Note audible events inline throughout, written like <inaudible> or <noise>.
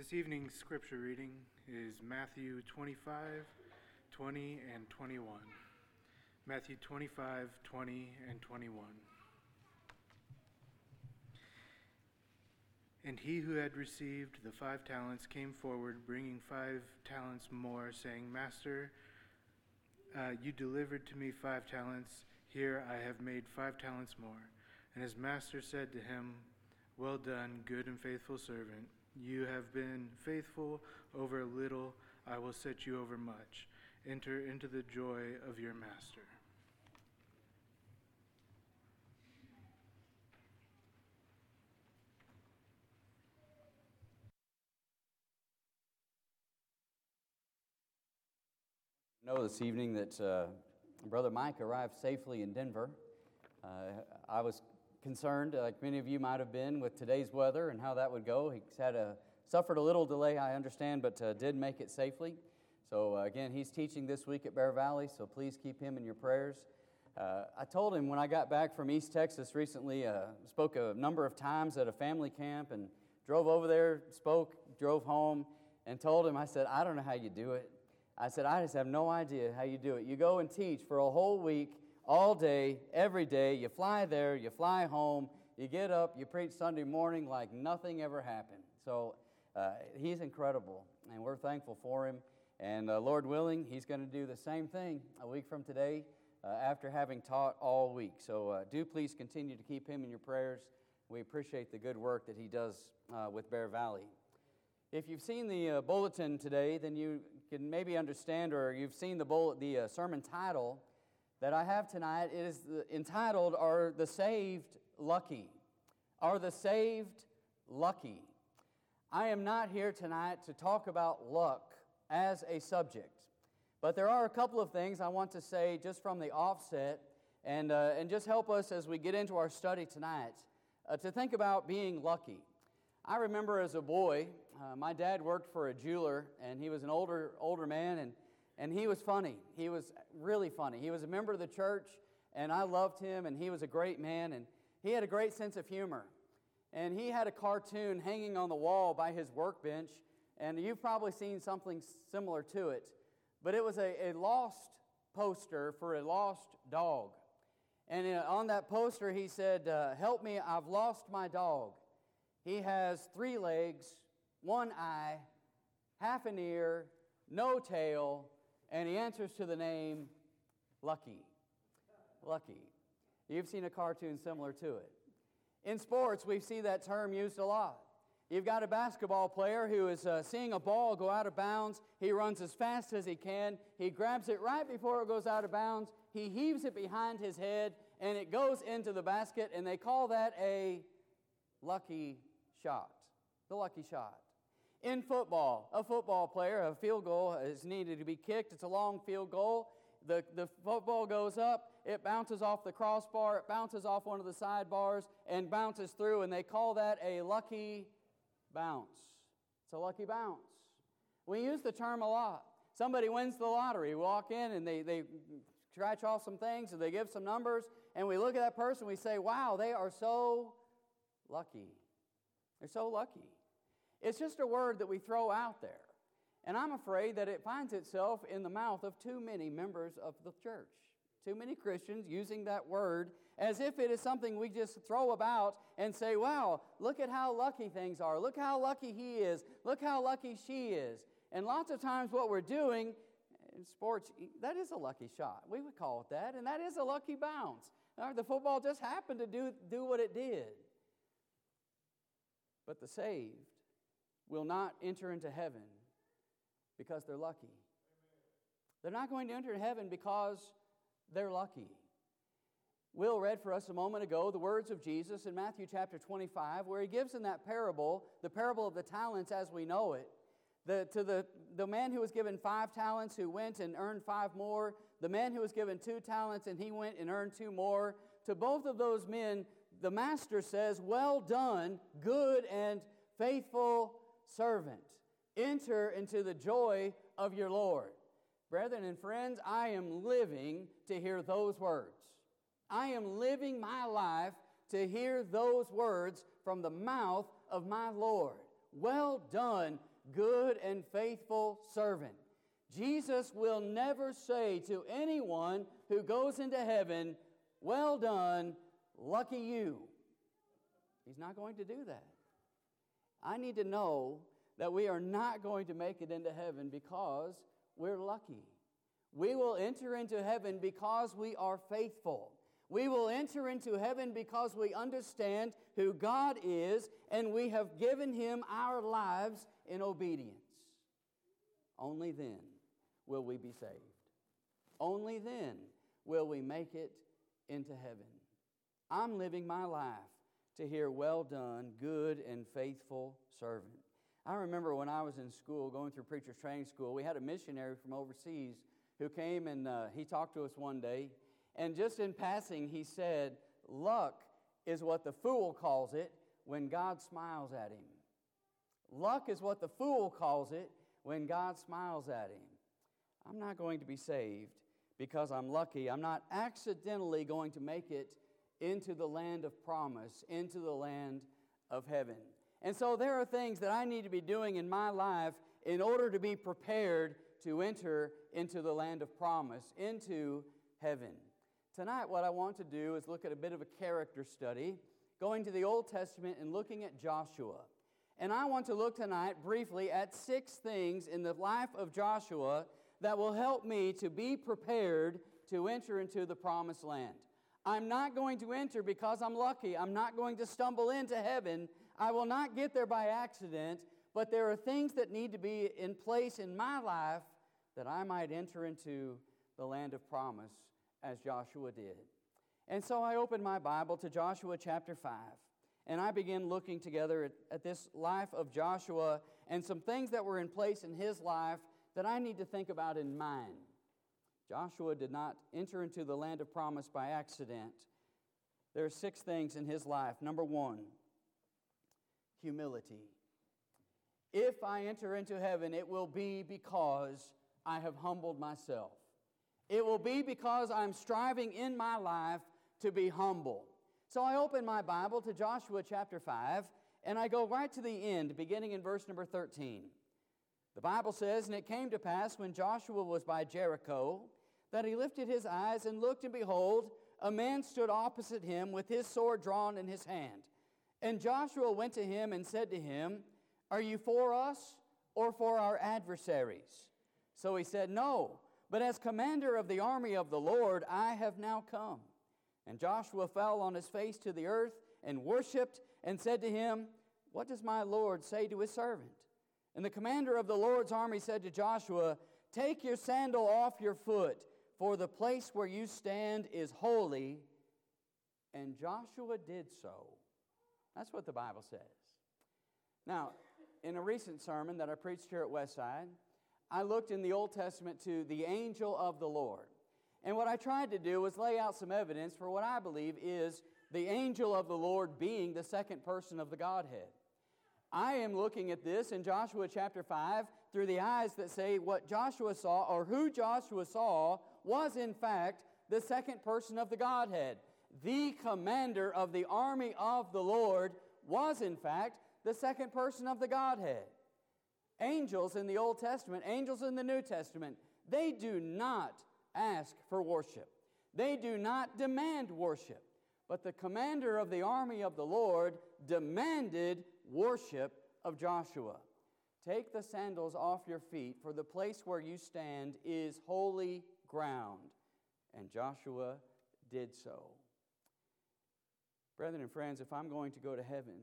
This evening's scripture reading is Matthew 25, 20, and 21. Matthew 25, 20, and 21. And he who had received the five talents came forward, bringing five talents more, saying, Master, uh, you delivered to me five talents. Here I have made five talents more. And his master said to him, Well done, good and faithful servant. You have been faithful over little, I will set you over much. Enter into the joy of your master. know this evening that uh, Brother Mike arrived safely in Denver. Uh, I was concerned, like many of you might have been, with today's weather and how that would go. He's had a suffered a little delay, I understand, but uh, did make it safely. So uh, again, he's teaching this week at Bear Valley, so please keep him in your prayers. Uh, I told him when I got back from East Texas recently, uh, spoke a number of times at a family camp and drove over there, spoke, drove home, and told him, I said, I don't know how you do it. I said, I just have no idea how you do it. You go and teach for a whole week, all day, every day. You fly there, you fly home, you get up, you preach Sunday morning like nothing ever happened. So uh, he's incredible, and we're thankful for him. And uh, Lord willing, he's going to do the same thing a week from today uh, after having taught all week. So uh, do please continue to keep him in your prayers. We appreciate the good work that he does uh, with Bear Valley. If you've seen the uh, bulletin today, then you can maybe understand, or you've seen the, bull, the sermon title that I have tonight. Is entitled, Are the Saved Lucky? Are the Saved Lucky? I am not here tonight to talk about luck as a subject, but there are a couple of things I want to say just from the offset and, uh, and just help us as we get into our study tonight uh, to think about being lucky. I remember as a boy, uh, my dad worked for a jeweler, and he was an older, older man, and, and he was funny. He was really funny. He was a member of the church, and I loved him, and he was a great man, and he had a great sense of humor. And he had a cartoon hanging on the wall by his workbench, and you've probably seen something similar to it. But it was a, a lost poster for a lost dog. And on that poster, he said, uh, Help me, I've lost my dog. He has three legs, one eye, half an ear, no tail, and he answers to the name Lucky. Lucky. You've seen a cartoon similar to it. In sports, we see that term used a lot. You've got a basketball player who is uh, seeing a ball go out of bounds. He runs as fast as he can. He grabs it right before it goes out of bounds. He heaves it behind his head, and it goes into the basket, and they call that a lucky shot. The lucky shot. In football, a football player, a field goal is needed to be kicked. It's a long field goal. The, the football goes up, it bounces off the crossbar, it bounces off one of the sidebars, and bounces through, and they call that a lucky bounce. It's a lucky bounce. We use the term a lot. Somebody wins the lottery, walk in and they, they scratch off some things and they give some numbers, and we look at that person, we say, wow, they are so lucky. They're so lucky. It's just a word that we throw out there. And I'm afraid that it finds itself in the mouth of too many members of the church. Too many Christians using that word as if it is something we just throw about and say, wow, look at how lucky things are. Look how lucky he is. Look how lucky she is. And lots of times, what we're doing in sports, that is a lucky shot. We would call it that. And that is a lucky bounce. The football just happened to do, do what it did. But the saved will not enter into heaven because they're lucky. They're not going to enter heaven because they're lucky. Will read for us a moment ago the words of Jesus in Matthew chapter 25, where he gives in that parable, the parable of the talents as we know it, the, to the, the man who was given five talents who went and earned five more, the man who was given two talents and he went and earned two more. To both of those men, the master says, Well done, good and faithful servant. Enter into the joy of your Lord. Brethren and friends, I am living to hear those words. I am living my life to hear those words from the mouth of my Lord. Well done, good and faithful servant. Jesus will never say to anyone who goes into heaven, Well done, lucky you. He's not going to do that. I need to know that we are not going to make it into heaven because we're lucky. We will enter into heaven because we are faithful. We will enter into heaven because we understand who God is and we have given Him our lives in obedience. Only then will we be saved. Only then will we make it into heaven. I'm living my life to hear, Well done, good and faithful servant. I remember when I was in school, going through preacher's training school, we had a missionary from overseas who came and uh, he talked to us one day. And just in passing, he said, Luck is what the fool calls it when God smiles at him. Luck is what the fool calls it when God smiles at him. I'm not going to be saved because I'm lucky. I'm not accidentally going to make it into the land of promise, into the land of heaven. And so there are things that I need to be doing in my life in order to be prepared to enter into the land of promise, into heaven. Tonight, what I want to do is look at a bit of a character study, going to the Old Testament and looking at Joshua. And I want to look tonight briefly at six things in the life of Joshua that will help me to be prepared to enter into the promised land. I'm not going to enter because I'm lucky. I'm not going to stumble into heaven. I will not get there by accident, but there are things that need to be in place in my life that I might enter into the land of promise as Joshua did. And so I opened my Bible to Joshua chapter 5, and I began looking together at, at this life of Joshua and some things that were in place in his life that I need to think about in mine. Joshua did not enter into the land of promise by accident. There are six things in his life. Number one, humility. If I enter into heaven, it will be because I have humbled myself. It will be because I'm striving in my life to be humble. So I open my Bible to Joshua chapter 5, and I go right to the end, beginning in verse number 13. The Bible says, And it came to pass when Joshua was by Jericho that he lifted his eyes and looked, and behold, a man stood opposite him with his sword drawn in his hand. And Joshua went to him and said to him, Are you for us or for our adversaries? So he said, No, but as commander of the army of the Lord, I have now come. And Joshua fell on his face to the earth and worshiped and said to him, What does my Lord say to his servant? And the commander of the Lord's army said to Joshua, Take your sandal off your foot, for the place where you stand is holy. And Joshua did so. That's what the Bible says. Now, in a recent sermon that I preached here at Westside, I looked in the Old Testament to the angel of the Lord. And what I tried to do was lay out some evidence for what I believe is the angel of the Lord being the second person of the Godhead. I am looking at this in Joshua chapter 5 through the eyes that say what Joshua saw or who Joshua saw was in fact the second person of the Godhead. The commander of the army of the Lord was in fact the second person of the Godhead. Angels in the Old Testament, angels in the New Testament, they do not ask for worship. They do not demand worship. But the commander of the army of the Lord demanded worship of Joshua. Take the sandals off your feet, for the place where you stand is holy ground. And Joshua did so. Brethren and friends, if I'm going to go to heaven,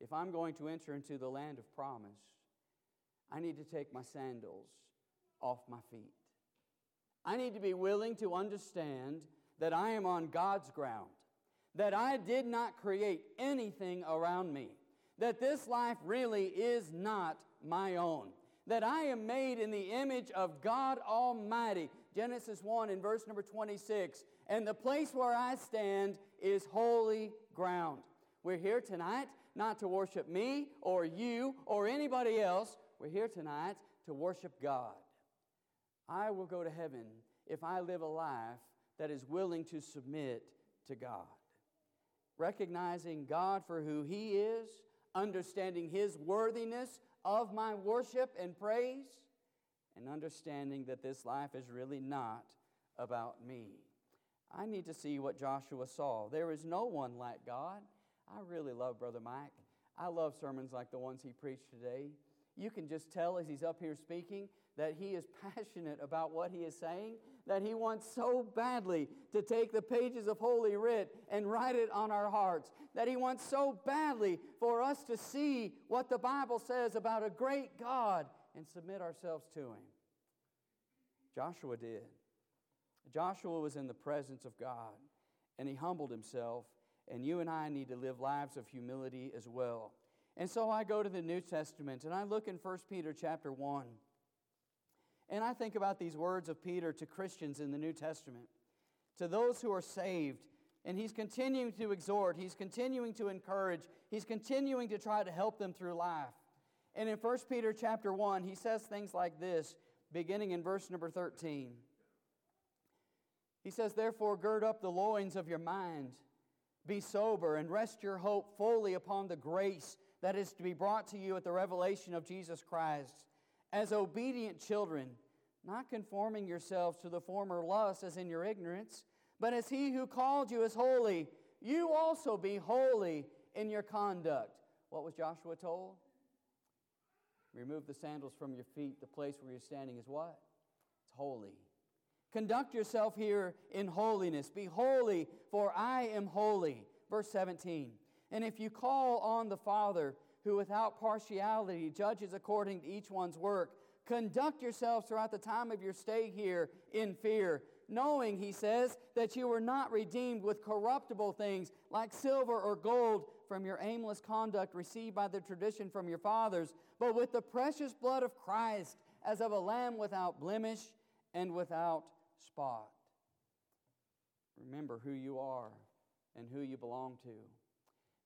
if I'm going to enter into the land of promise, I need to take my sandals off my feet. I need to be willing to understand that I am on God's ground, that I did not create anything around me, that this life really is not my own, that I am made in the image of God Almighty. Genesis 1 in verse number 26. And the place where I stand is holy ground. We're here tonight not to worship me or you or anybody else. We're here tonight to worship God. I will go to heaven if I live a life that is willing to submit to God. Recognizing God for who He is, understanding His worthiness, of my worship and praise, and understanding that this life is really not about me. I need to see what Joshua saw. There is no one like God. I really love Brother Mike. I love sermons like the ones he preached today. You can just tell as he's up here speaking that he is <laughs> passionate about what he is saying, that he wants so badly to take the pages of Holy Writ and write it on our hearts, that he wants so badly for us to see what the Bible says about a great God and submit ourselves to him. Joshua did. Joshua was in the presence of God and he humbled himself, and you and I need to live lives of humility as well. And so I go to the New Testament and I look in 1 Peter chapter 1. And I think about these words of Peter to Christians in the New Testament, to those who are saved. And he's continuing to exhort, he's continuing to encourage, he's continuing to try to help them through life. And in 1 Peter chapter 1, he says things like this, beginning in verse number 13. He says, Therefore, gird up the loins of your mind, be sober, and rest your hope fully upon the grace that is to be brought to you at the revelation of Jesus Christ as obedient children, not conforming yourselves to the former lusts as in your ignorance, but as he who called you is holy, you also be holy in your conduct. What was Joshua told? Remove the sandals from your feet. The place where you're standing is what? It's holy. Conduct yourself here in holiness. Be holy, for I am holy. Verse 17. And if you call on the Father, who without partiality judges according to each one's work, conduct yourselves throughout the time of your stay here in fear, knowing, he says, that you were not redeemed with corruptible things like silver or gold from your aimless conduct received by the tradition from your fathers, but with the precious blood of Christ, as of a lamb without blemish and without spot. Remember who you are and who you belong to.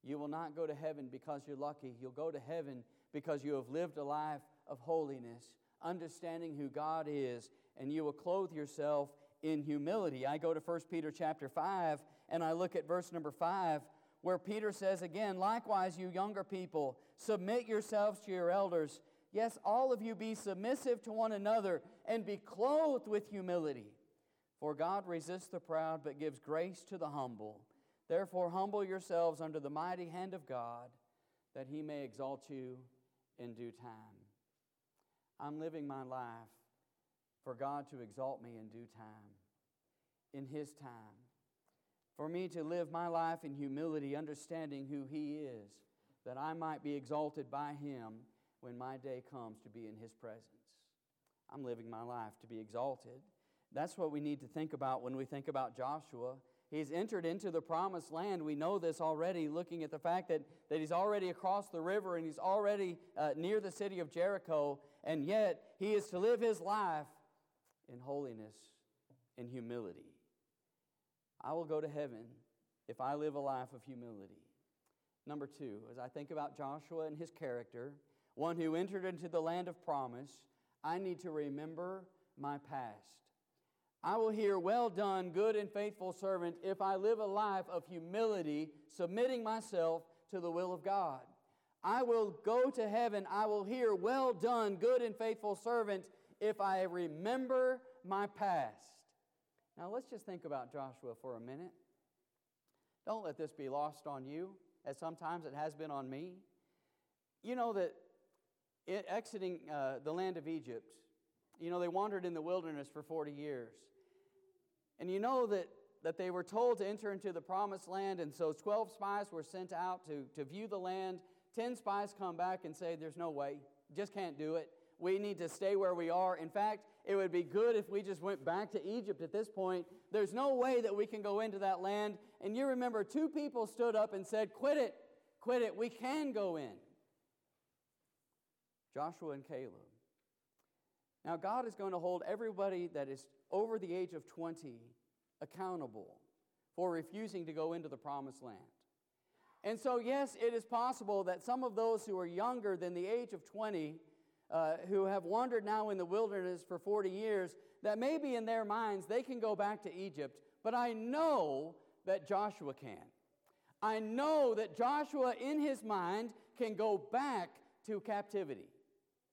You will not go to heaven because you're lucky. You'll go to heaven because you have lived a life of holiness, understanding who God is, and you will clothe yourself in humility. I go to 1 Peter chapter 5 and I look at verse number 5 where Peter says again, likewise you younger people, submit yourselves to your elders. Yes, all of you be submissive to one another and be clothed with humility. For God resists the proud but gives grace to the humble. Therefore, humble yourselves under the mighty hand of God, that he may exalt you in due time. I'm living my life for God to exalt me in due time, in his time. For me to live my life in humility, understanding who he is, that I might be exalted by him when my day comes to be in his presence. I'm living my life to be exalted. That's what we need to think about when we think about Joshua He's entered into the promised land. We know this already, looking at the fact that, that he's already across the river and he's already uh, near the city of Jericho, and yet he is to live his life in holiness and humility. I will go to heaven if I live a life of humility. Number two, as I think about Joshua and his character, one who entered into the land of promise, I need to remember my past. I will hear, Well done, good and faithful servant, if I live a life of humility, submitting myself to the will of God. I will go to heaven. I will hear, Well done, good and faithful servant, if I remember my past. Now let's just think about Joshua for a minute. Don't let this be lost on you, as sometimes it has been on me. You know that exiting uh, the land of Egypt, you know, they wandered in the wilderness for 40 years. And you know that, that they were told to enter into the promised land, and so 12 spies were sent out to, to view the land. 10 spies come back and say, There's no way, just can't do it. We need to stay where we are. In fact, it would be good if we just went back to Egypt at this point. There's no way that we can go into that land. And you remember, two people stood up and said, Quit it, quit it, we can go in. Joshua and Caleb. Now, God is going to hold everybody that is over the age of 20 accountable for refusing to go into the promised land. And so, yes, it is possible that some of those who are younger than the age of 20, uh, who have wandered now in the wilderness for 40 years, that maybe in their minds they can go back to Egypt, but I know that Joshua can. I know that Joshua, in his mind, can go back to captivity.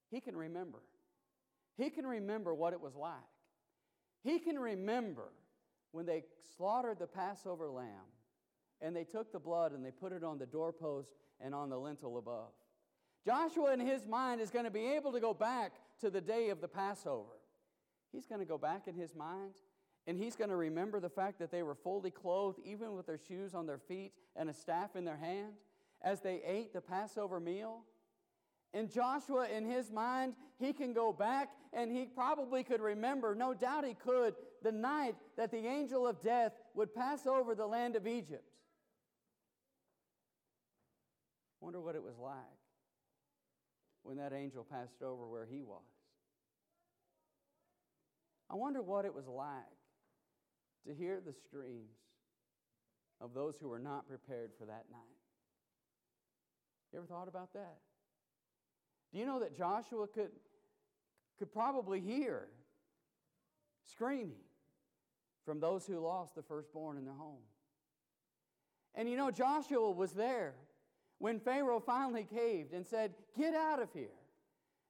he can remember. He can remember what it was like. He can remember when they slaughtered the Passover lamb and they took the blood and they put it on the doorpost and on the lintel above. Joshua, in his mind, is going to be able to go back to the day of the Passover. He's going to go back in his mind and he's going to remember the fact that they were fully clothed, even with their shoes on their feet and a staff in their hand, as they ate the Passover meal. And Joshua, in his mind, he can go back and he probably could remember, no doubt he could, the night that the angel of death would pass over the land of Egypt. Wonder what it was like when that angel passed over where he was. I wonder what it was like to hear the screams of those who were not prepared for that night. You ever thought about that? Do you know that Joshua could, could probably hear screaming from those who lost the firstborn in their home? And you know, Joshua was there when Pharaoh finally caved and said, Get out of here.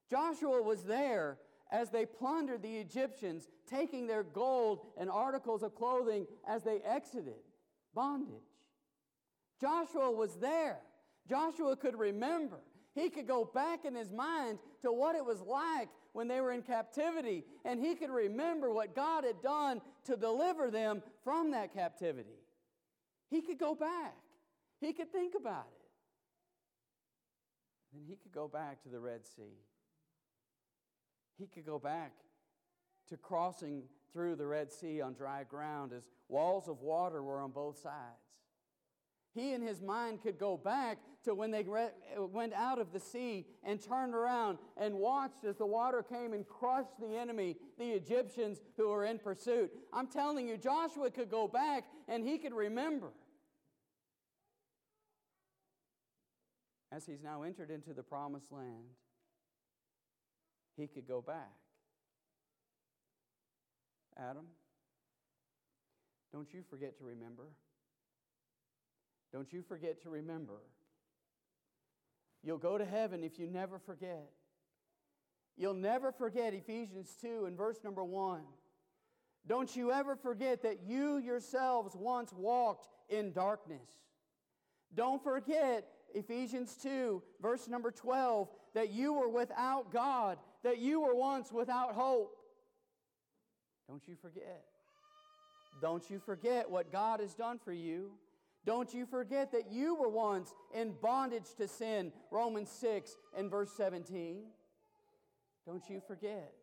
Joshua was there as they plundered the Egyptians, taking their gold and articles of clothing as they exited bondage. Joshua was there. Joshua could remember. He could go back in his mind to what it was like when they were in captivity, and he could remember what God had done to deliver them from that captivity. He could go back. He could think about it. Then he could go back to the Red Sea. He could go back to crossing through the Red Sea on dry ground as walls of water were on both sides. He in his mind could go back to when they went out of the sea and turned around and watched as the water came and crushed the enemy, the Egyptians who were in pursuit. I'm telling you, Joshua could go back and he could remember. As he's now entered into the promised land, he could go back. Adam, don't you forget to remember. Don't you forget to remember. You'll go to heaven if you never forget. You'll never forget Ephesians 2 and verse number 1. Don't you ever forget that you yourselves once walked in darkness. Don't forget Ephesians 2, verse number 12, that you were without God, that you were once without hope. Don't you forget. Don't you forget what God has done for you. Don't you forget that you were once in bondage to sin, Romans 6 and verse 17. Don't you forget.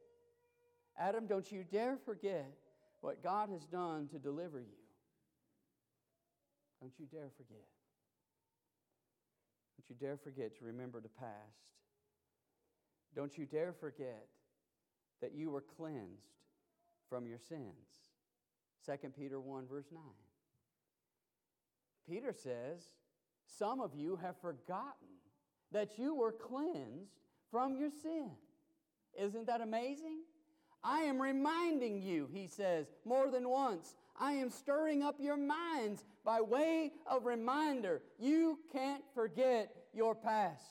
Adam, don't you dare forget what God has done to deliver you. Don't you dare forget. Don't you dare forget to remember the past. Don't you dare forget that you were cleansed from your sins. 2 Peter 1, verse 9. Peter says, Some of you have forgotten that you were cleansed from your sin. Isn't that amazing? I am reminding you, he says, more than once. I am stirring up your minds by way of reminder. You can't forget your past.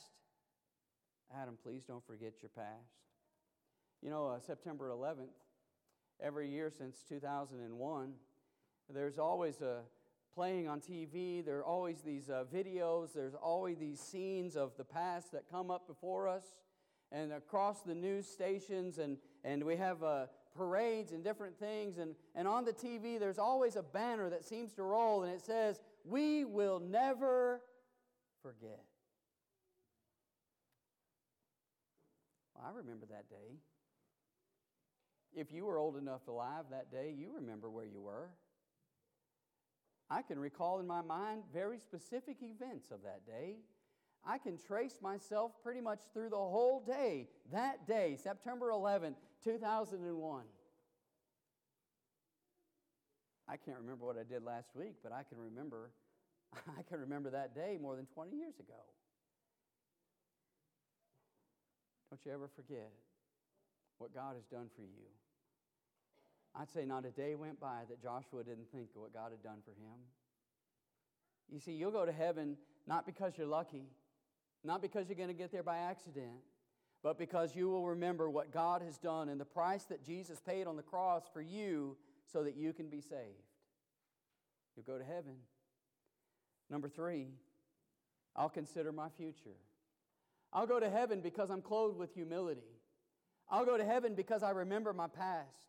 Adam, please don't forget your past. You know, uh, September 11th, every year since 2001, there's always a playing on TV. There are always these uh, videos. There's always these scenes of the past that come up before us and across the news stations. And, and we have uh, parades and different things. And, and on the TV, there's always a banner that seems to roll and it says, We will never forget. Well, I remember that day. If you were old enough to live that day, you remember where you were. I can recall in my mind very specific events of that day. I can trace myself pretty much through the whole day, that day, September 11th, 2001. I can't remember what I did last week, but I can remember <laughs> I can remember that day more than 20 years ago. Don't you ever forget what God has done for you. I'd say not a day went by that Joshua didn't think of what God had done for him. You see, you'll go to heaven not because you're lucky, not because you're going to get there by accident, but because you will remember what God has done and the price that Jesus paid on the cross for you so that you can be saved. You'll go to heaven. Number three, I'll consider my future. I'll go to heaven because I'm clothed with humility. I'll go to heaven because I remember my past.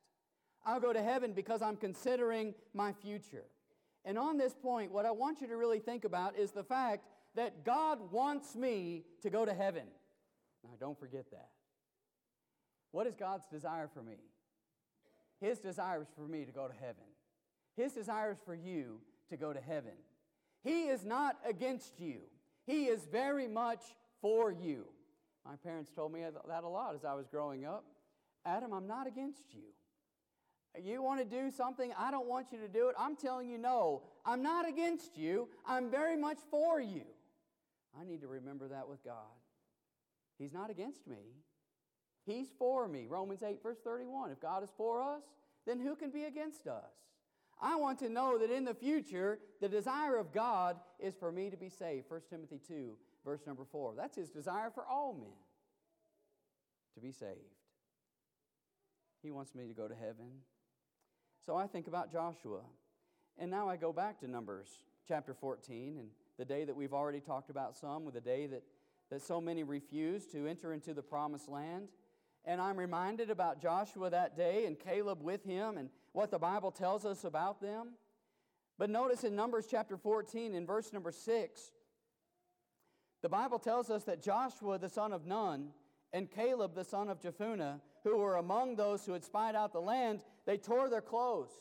I'll go to heaven because I'm considering my future. And on this point, what I want you to really think about is the fact that God wants me to go to heaven. Now, don't forget that. What is God's desire for me? His desire is for me to go to heaven. His desire is for you to go to heaven. He is not against you, He is very much for you. My parents told me that a lot as I was growing up. Adam, I'm not against you. You want to do something, I don't want you to do it. I'm telling you, no, I'm not against you. I'm very much for you. I need to remember that with God. He's not against me, He's for me. Romans 8, verse 31. If God is for us, then who can be against us? I want to know that in the future, the desire of God is for me to be saved. 1 Timothy 2, verse number 4. That's His desire for all men to be saved. He wants me to go to heaven. So I think about Joshua. And now I go back to Numbers chapter 14 and the day that we've already talked about some, with the day that, that so many refused to enter into the promised land. And I'm reminded about Joshua that day and Caleb with him and what the Bible tells us about them. But notice in Numbers chapter 14, in verse number 6, the Bible tells us that Joshua the son of Nun and Caleb the son of Jephunneh, who were among those who had spied out the land, they tore their clothes.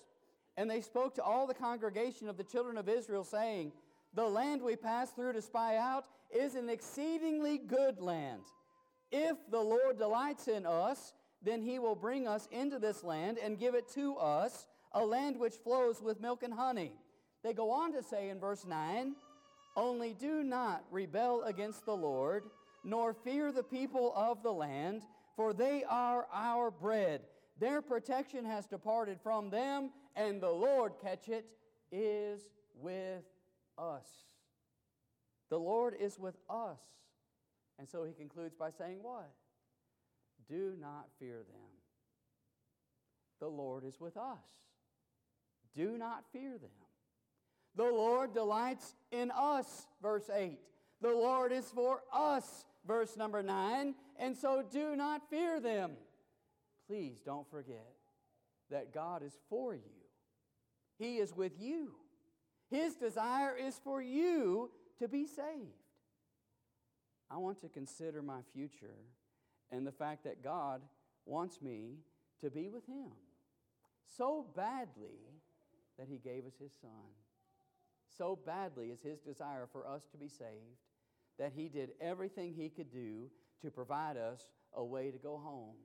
And they spoke to all the congregation of the children of Israel, saying, The land we passed through to spy out is an exceedingly good land. If the Lord delights in us, then he will bring us into this land and give it to us, a land which flows with milk and honey. They go on to say in verse 9, Only do not rebel against the Lord, nor fear the people of the land, for they are our bread. Their protection has departed from them, and the Lord, catch it, is with us. The Lord is with us. And so he concludes by saying, What? Do not fear them. The Lord is with us. Do not fear them. The Lord delights in us, verse 8. The Lord is for us, verse number 9. And so do not fear them. Please don't forget that God is for you, He is with you. His desire is for you to be saved. I want to consider my future and the fact that God wants me to be with Him so badly that He gave us His Son. So badly is His desire for us to be saved that He did everything He could do to provide us a way to go home.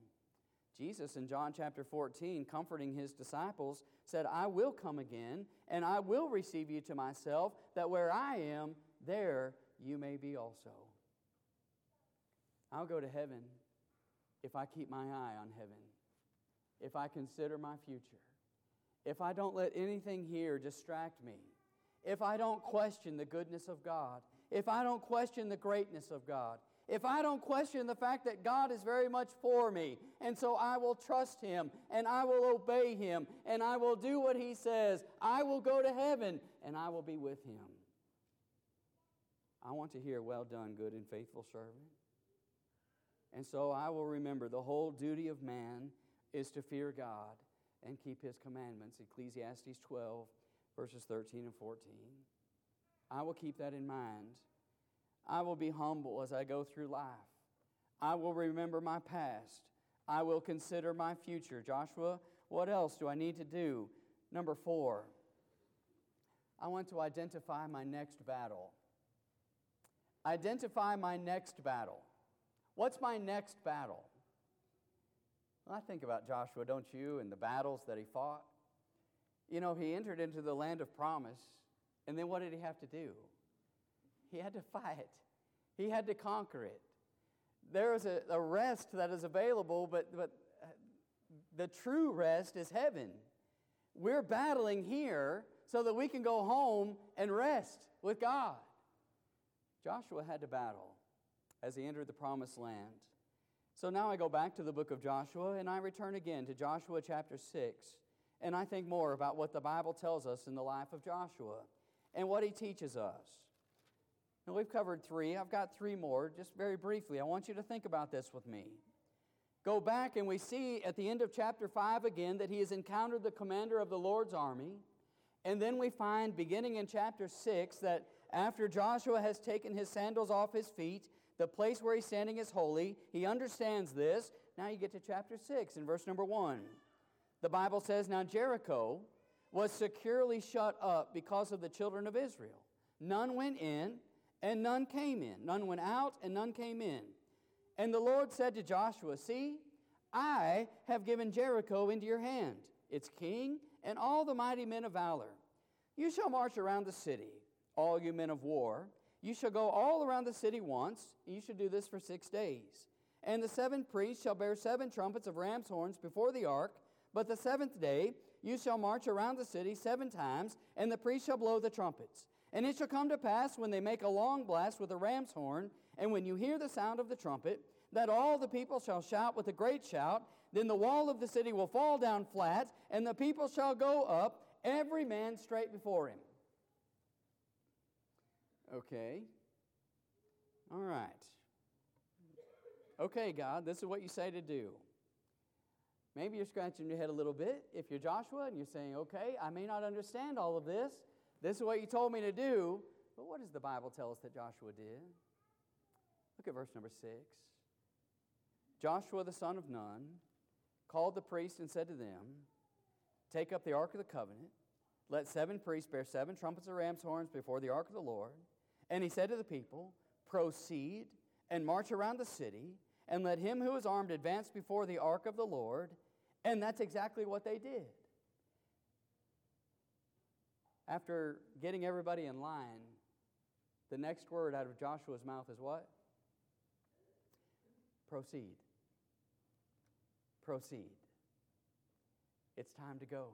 Jesus in John chapter 14, comforting his disciples, said, I will come again, and I will receive you to myself, that where I am, there you may be also. I'll go to heaven if I keep my eye on heaven, if I consider my future, if I don't let anything here distract me, if I don't question the goodness of God, if I don't question the greatness of God, if I don't question the fact that God is very much for me, and so I will trust Him, and I will obey Him, and I will do what He says, I will go to heaven, and I will be with Him. I want to hear, Well done, good and faithful servant. And so I will remember the whole duty of man is to fear God and keep His commandments. Ecclesiastes 12, verses 13 and 14. I will keep that in mind. I will be humble as I go through life. I will remember my past. I will consider my future. Joshua, what else do I need to do? Number four, I want to identify my next battle. Identify my next battle. What's my next battle? Well, I think about Joshua, don't you, and the battles that he fought. You know, he entered into the land of promise, and then what did he have to do? He had to fight, he had to conquer it. There is a, a rest that is available, but, but uh, the true rest is heaven. We're battling here so that we can go home and rest with God. Joshua had to battle as he entered the promised land. So now I go back to the book of Joshua and I return again to Joshua chapter 6. And I think more about what the Bible tells us in the life of Joshua and what he teaches us. Now, we've covered three. I've got three more, just very briefly. I want you to think about this with me. Go back, and we see at the end of chapter 5 again that he has encountered the commander of the Lord's army. And then we find, beginning in chapter 6, that after Joshua has taken his sandals off his feet, the place where he's standing is holy. He understands this. Now you get to chapter 6 in verse number 1. The Bible says, Now Jericho was securely shut up because of the children of Israel. None went in, and none came in. None went out, and none came in. And the Lord said to Joshua, See, I have given Jericho into your hand, its king, and all the mighty men of valor. You shall march around the city, all you men of war. You shall go all around the city once, and you shall do this for six days. And the seven priests shall bear seven trumpets of ram's horns before the ark. But the seventh day you shall march around the city seven times, and the priests shall blow the trumpets. And it shall come to pass when they make a long blast with a ram's horn, and when you hear the sound of the trumpet, that all the people shall shout with a great shout. Then the wall of the city will fall down flat, and the people shall go up, every man straight before him. Okay. All right. Okay, God, this is what you say to do. Maybe you're scratching your head a little bit if you're Joshua and you're saying, okay, I may not understand all of this. This is what you told me to do. But what does the Bible tell us that Joshua did? Look at verse number six. Joshua the son of Nun called the priests and said to them, Take up the ark of the covenant. Let seven priests bear seven trumpets of ram's horns before the ark of the Lord. And he said to the people, Proceed and march around the city, and let him who is armed advance before the ark of the Lord. And that's exactly what they did. After getting everybody in line, the next word out of Joshua's mouth is what? Proceed. Proceed. It's time to go.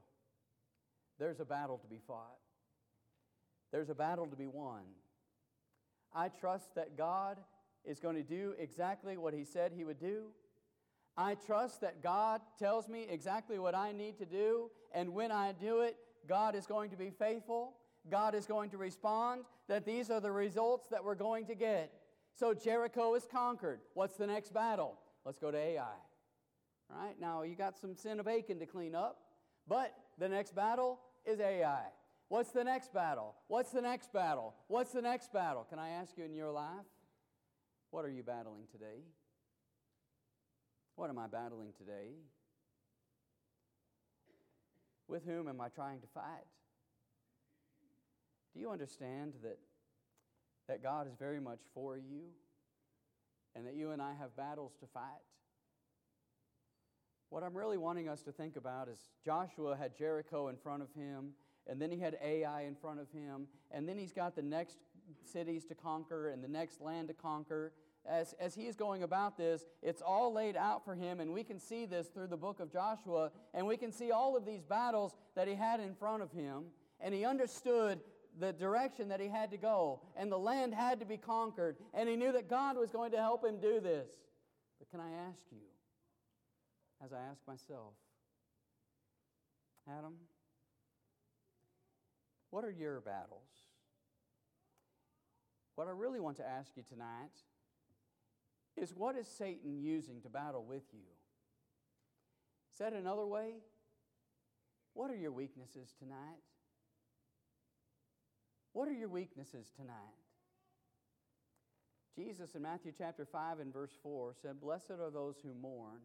There's a battle to be fought, there's a battle to be won. I trust that God is going to do exactly what He said He would do. I trust that God tells me exactly what I need to do, and when I do it, God is going to be faithful. God is going to respond, that these are the results that we're going to get. So Jericho is conquered. What's the next battle? Let's go to Ai. All right, now you got some sin of Achan to clean up, but the next battle is Ai. What's the next battle? What's the next battle? What's the next battle? Can I ask you in your life? What are you battling today? What am I battling today? With whom am I trying to fight? Do you understand that, that God is very much for you and that you and I have battles to fight? What I'm really wanting us to think about is Joshua had Jericho in front of him, and then he had Ai in front of him, and then he's got the next cities to conquer and the next land to conquer. As, as he is going about this, it's all laid out for him, and we can see this through the book of Joshua, and we can see all of these battles that he had in front of him, and he understood the direction that he had to go, and the land had to be conquered, and he knew that God was going to help him do this. But can I ask you, as I ask myself, Adam, what are your battles? What I really want to ask you tonight is what is Satan using to battle with you? Said another way, what are your weaknesses tonight? What are your weaknesses tonight? Jesus in Matthew chapter 5 and verse 4 said, Blessed are those who mourn,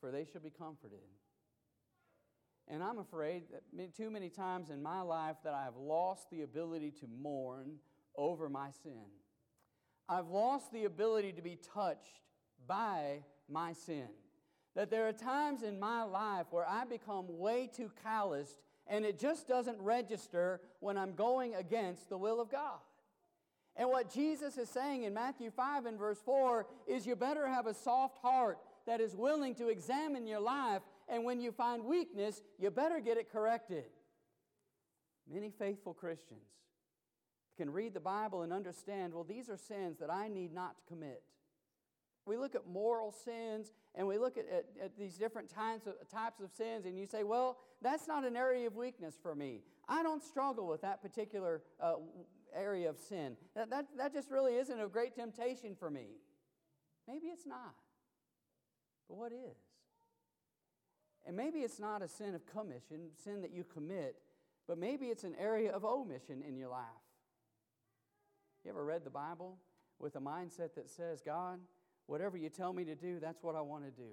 for they shall be comforted. And I'm afraid that too many times in my life that I have lost the ability to mourn over my sin. I've lost the ability to be touched by my sin. That there are times in my life where I become way too calloused and it just doesn't register when I'm going against the will of God. And what Jesus is saying in Matthew 5 and verse 4 is you better have a soft heart that is willing to examine your life, and when you find weakness, you better get it corrected. Many faithful Christians can read the Bible and understand well, these are sins that I need not to commit. we look at moral sins and we look at, at, at, these different types of, types of sins, and you say, well, that's not an area of weakness for me. I don't struggle with that particular uh, area of sin. That, that, that just really isn't a great temptation for me. Maybe it's not. But what is? And maybe it's not a sin of commission, sin that you commit, but maybe it's an area of omission in your life. You ever read the Bible with a mindset that says, God, whatever you tell me to do, that's what I want to do?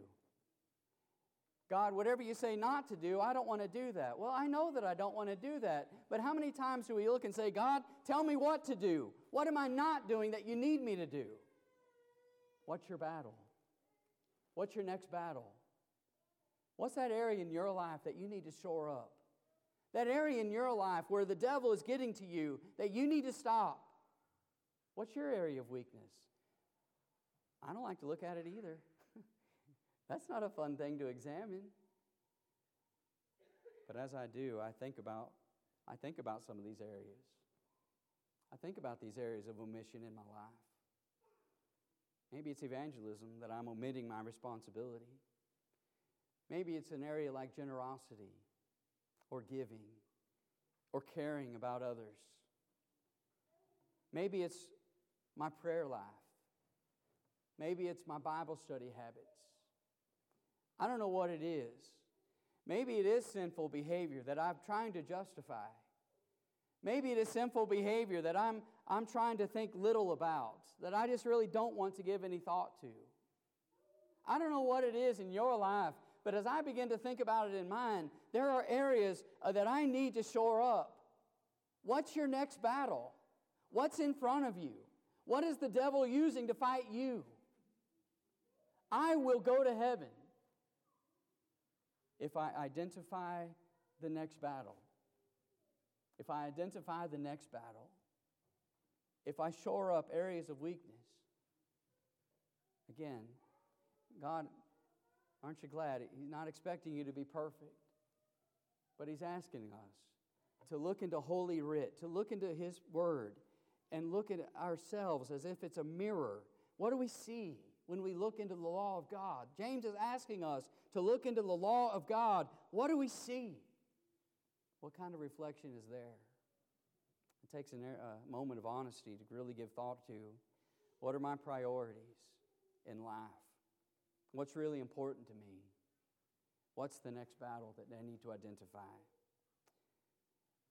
God, whatever you say not to do, I don't want to do that. Well, I know that I don't want to do that. But how many times do we look and say, God, tell me what to do? What am I not doing that you need me to do? What's your battle? What's your next battle? What's that area in your life that you need to shore up? That area in your life where the devil is getting to you that you need to stop. What's your area of weakness? I don't like to look at it either. <laughs> That's not a fun thing to examine. But as I do, I think about I think about some of these areas. I think about these areas of omission in my life. Maybe it's evangelism that I'm omitting my responsibility. Maybe it's an area like generosity or giving or caring about others. Maybe it's my prayer life. Maybe it's my Bible study habits. I don't know what it is. Maybe it is sinful behavior that I'm trying to justify. Maybe it is sinful behavior that I'm, I'm trying to think little about, that I just really don't want to give any thought to. I don't know what it is in your life, but as I begin to think about it in mine, there are areas uh, that I need to shore up. What's your next battle? What's in front of you? What is the devil using to fight you? I will go to heaven if I identify the next battle, if I identify the next battle, if I shore up areas of weakness, again, God, aren't you glad? He's not expecting you to be perfect, but He's asking us to look into Holy Writ, to look into His Word, and look at ourselves as if it's a mirror. What do we see? when we look into the law of God. James is asking us to look into the law of God. What do we see? What kind of reflection is there? It takes a moment of honesty to really give thought to what are my priorities in life? What's really important to me? What's the next battle that I need to identify?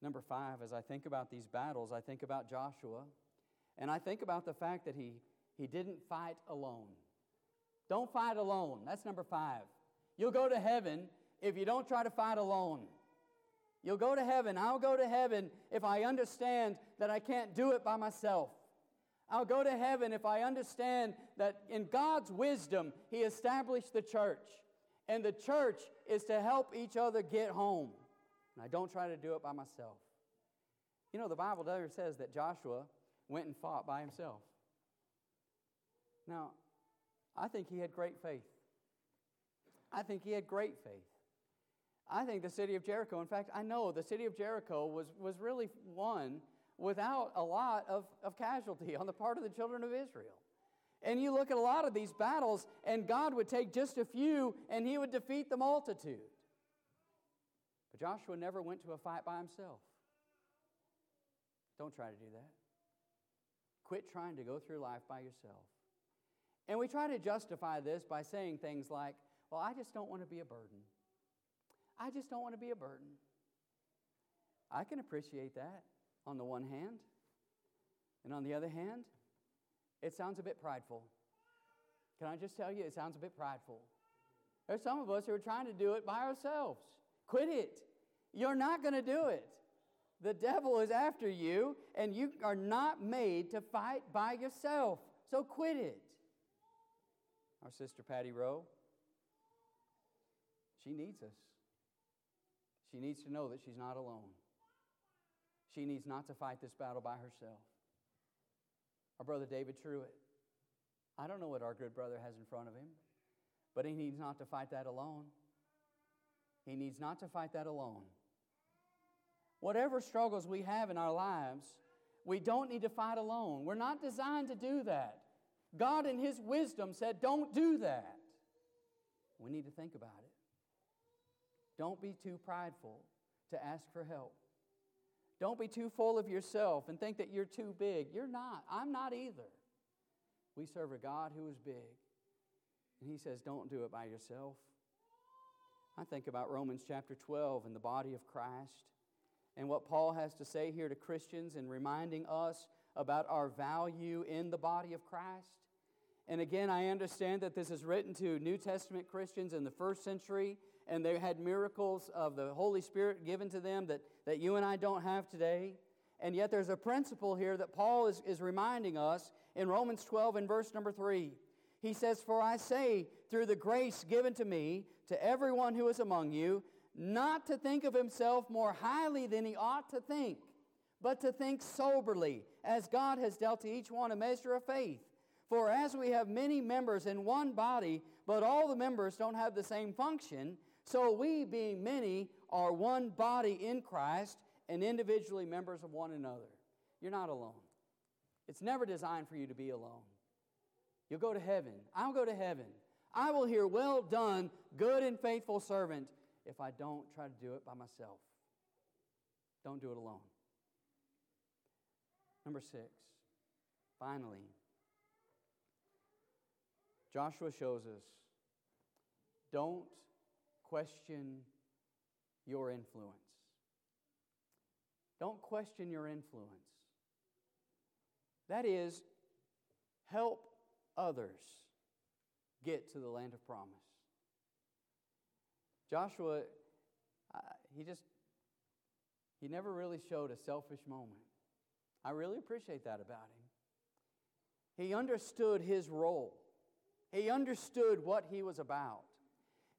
Number five, as I think about these battles, I think about Joshua, and I think about the fact that he, he didn't fight alone. Don't fight alone. That's number five. You'll go to heaven if you don't try to fight alone. You'll go to heaven. I'll go to heaven if I understand that I can't do it by myself. I'll go to heaven if I understand that in God's wisdom, He established the church. And the church is to help each other get home. And I don't try to do it by myself. You know, the Bible never says that Joshua went and fought by himself. Now, I think he had great faith. I think he had great faith. I think the city of Jericho, in fact, I know the city of Jericho was, was really won without a lot of, of casualty on the part of the children of Israel. And you look at a lot of these battles, and God would take just a few and he would defeat the multitude. But Joshua never went to a fight by himself. Don't try to do that. Quit trying to go through life by yourself. And we try to justify this by saying things like, well, I just don't want to be a burden. I just don't want to be a burden. I can appreciate that on the one hand. And on the other hand, it sounds a bit prideful. Can I just tell you, it sounds a bit prideful. There's some of us who are trying to do it by ourselves. Quit it. You're not going to do it. The devil is after you, and you are not made to fight by yourself. So quit it our sister Patty Rowe, she needs us. She needs to know that she's not alone. She needs not to fight this battle by herself. Our brother David Truitt, I don't know what our good brother has in front of him, but he needs not to fight that alone. He needs not to fight that alone. Whatever struggles we have in our lives, we don't need to fight alone. We're not designed to do that. God, in His wisdom, said, Don't do that. We need to think about it. Don't be too prideful to ask for help. Don't be too full of yourself and think that you're too big. You're not. I'm not either. We serve a God who is big. And He says, Don't do it by yourself. I think about Romans chapter 12 and the body of Christ and what Paul has to say here to Christians and reminding us about our value in the body of Christ. And again, I understand that this is written to New Testament Christians in the first century, and they had miracles of the Holy Spirit given to them that, that you and I don't have today. And yet, there's a principle here that Paul is, is reminding us in Romans 12 and verse number 3. He says, For I say, through the grace given to me, to everyone who is among you, not to think of himself more highly than he ought to think, but to think soberly, as God has dealt to each one a measure of faith. For as we have many members in one body, but all the members don't have the same function, so we, being many, are one body in Christ and individually members of one another. You're not alone. It's never designed for you to be alone. You'll go to heaven. I'll go to heaven. I will hear, Well done, good and faithful servant, if I don't try to do it by myself. Don't do it alone. Number six, finally, Joshua shows us don't question your influence. Don't question your influence. That is, help others get to the land of promise. Joshua, he just, he never really showed a selfish moment. I really appreciate that about him. He understood his role, he understood what he was about.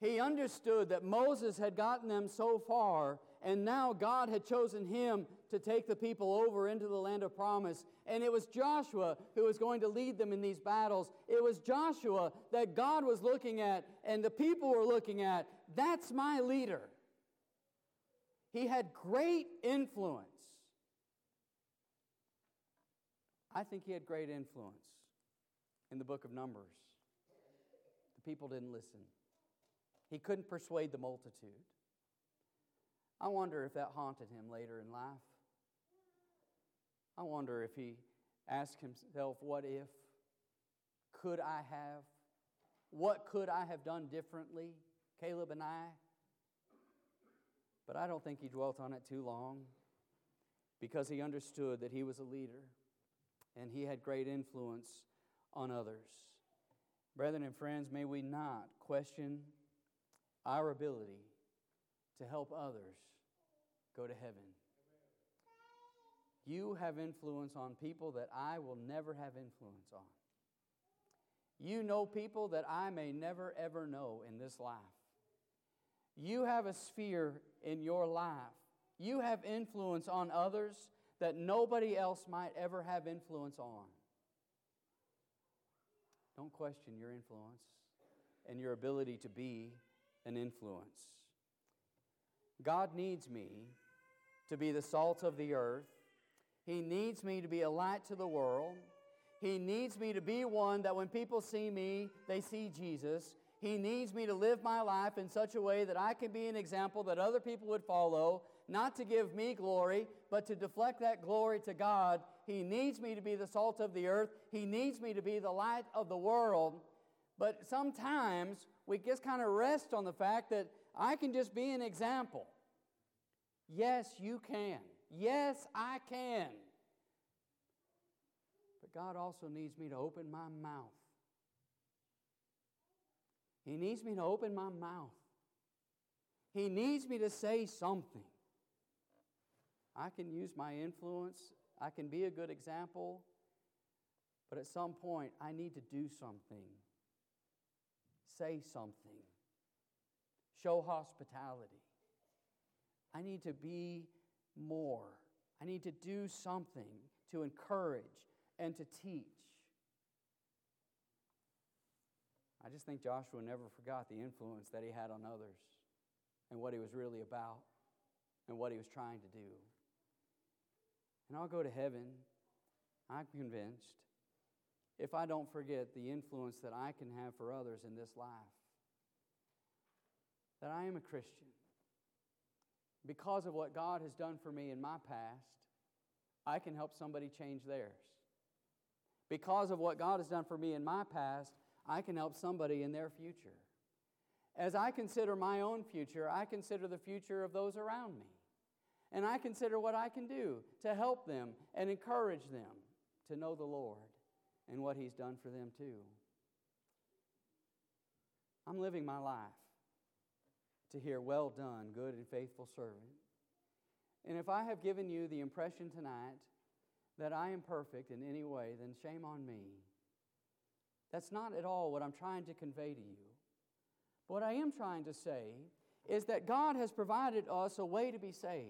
He understood that Moses had gotten them so far, and now God had chosen him to take the people over into the land of promise. And it was Joshua who was going to lead them in these battles. It was Joshua that God was looking at, and the people were looking at. That's my leader. He had great influence. I think he had great influence in the book of Numbers. The people didn't listen. He couldn't persuade the multitude. I wonder if that haunted him later in life. I wonder if he asked himself, What if? Could I have? What could I have done differently, Caleb and I? But I don't think he dwelt on it too long because he understood that he was a leader and he had great influence on others. Brethren and friends, may we not question our ability to help others go to heaven. You have influence on people that I will never have influence on. You know people that I may never ever know in this life. You have a sphere in your life. You have influence on others that nobody else might ever have influence on. Don't question your influence and your ability to be an influence. God needs me to be the salt of the earth. He needs me to be a light to the world. He needs me to be one that when people see me, they see Jesus. He needs me to live my life in such a way that I can be an example that other people would follow, not to give me glory, but to deflect that glory to God. He needs me to be the salt of the earth. He needs me to be the light of the world. But sometimes we just kind of rest on the fact that I can just be an example. Yes, you can. Yes, I can. But God also needs me to open my mouth. He needs me to open my mouth. He needs me to say something. I can use my influence, I can be a good example, but at some point I need to do something. Say something. Show hospitality. I need to be more. I need to do something to encourage and to teach. I just think Joshua never forgot the influence that he had on others and what he was really about and what he was trying to do. And I'll go to heaven, I'm convinced, if I don't forget the influence that I can have for others in this life. That I am a Christian. Because of what God has done for me in my past, I can help somebody change theirs. Because of what God has done for me in my past, I can help somebody in their future. As I consider my own future, I consider the future of those around me. And I consider what I can do to help them and encourage them to know the Lord and what He's done for them too. I'm living my life to hear, Well done, good and faithful servant. And if I have given you the impression tonight that I am perfect in any way, then shame on me. That's not at all what I'm trying to convey to you. What I am trying to say is that God has provided us a way to be saved.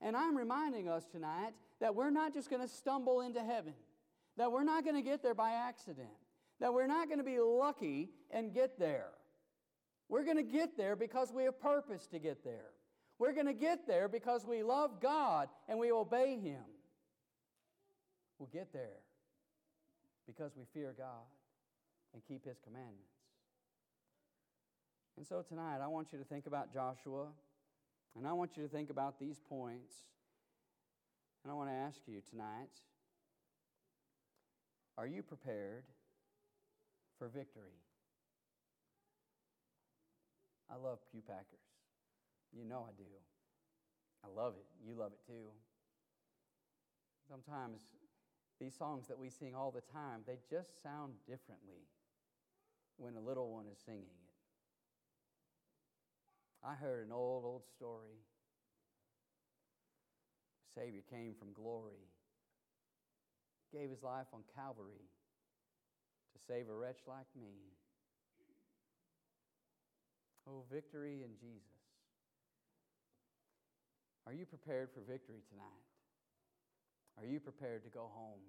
And I'm reminding us tonight that we're not just going to stumble into heaven, that we're not going to get there by accident, that we're not going to be lucky and get there. We're going to get there because we have purpose to get there. We're going to get there because we love God and we obey Him. We'll get there because we fear God and keep His commandments. And so tonight, I want you to think about Joshua, and I want you to think about these points. And I want to ask you tonight are you prepared for victory? I love Pew Packers. You know I do. I love it. You love it too. Sometimes these songs that we sing all the time, they just sound differently when a little one is singing it. I heard an old, old story. Savior came from glory, gave his life on Calvary to save a wretch like me. Oh, victory in Jesus. Are you prepared for victory tonight? Are you prepared to go home?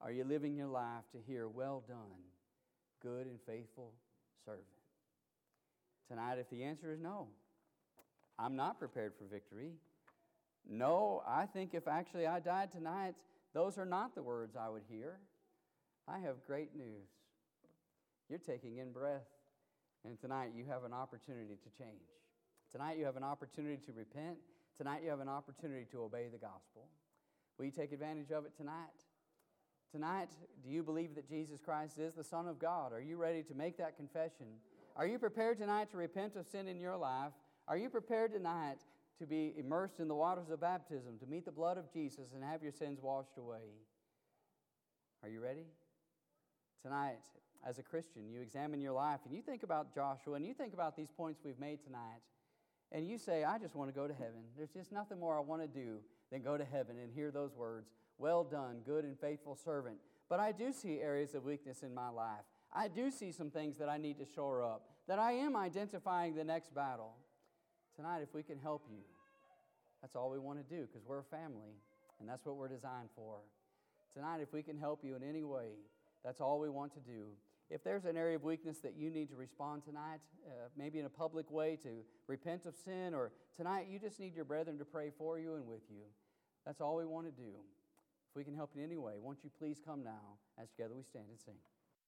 Are you living your life to hear, well done, good and faithful servant? Tonight, if the answer is no, I'm not prepared for victory. No, I think if actually I died tonight, those are not the words I would hear. I have great news. You're taking in breath, and tonight you have an opportunity to change. Tonight you have an opportunity to repent. Tonight you have an opportunity to obey the gospel. Will you take advantage of it tonight? Tonight, do you believe that Jesus Christ is the Son of God? Are you ready to make that confession? Are you prepared tonight to repent of sin in your life? Are you prepared tonight to be immersed in the waters of baptism, to meet the blood of Jesus and have your sins washed away? Are you ready? Tonight, as a Christian, you examine your life and you think about Joshua and you think about these points we've made tonight, and you say, I just want to go to heaven. There's just nothing more I want to do than go to heaven and hear those words Well done, good and faithful servant. But I do see areas of weakness in my life. I do see some things that I need to shore up, that I am identifying the next battle. Tonight, if we can help you, that's all we want to do because we're a family and that's what we're designed for. Tonight, if we can help you in any way, that's all we want to do. If there's an area of weakness that you need to respond tonight, uh, maybe in a public way to repent of sin, or tonight you just need your brethren to pray for you and with you, that's all we want to do. If we can help in any way, won't you please come now as together we stand and sing?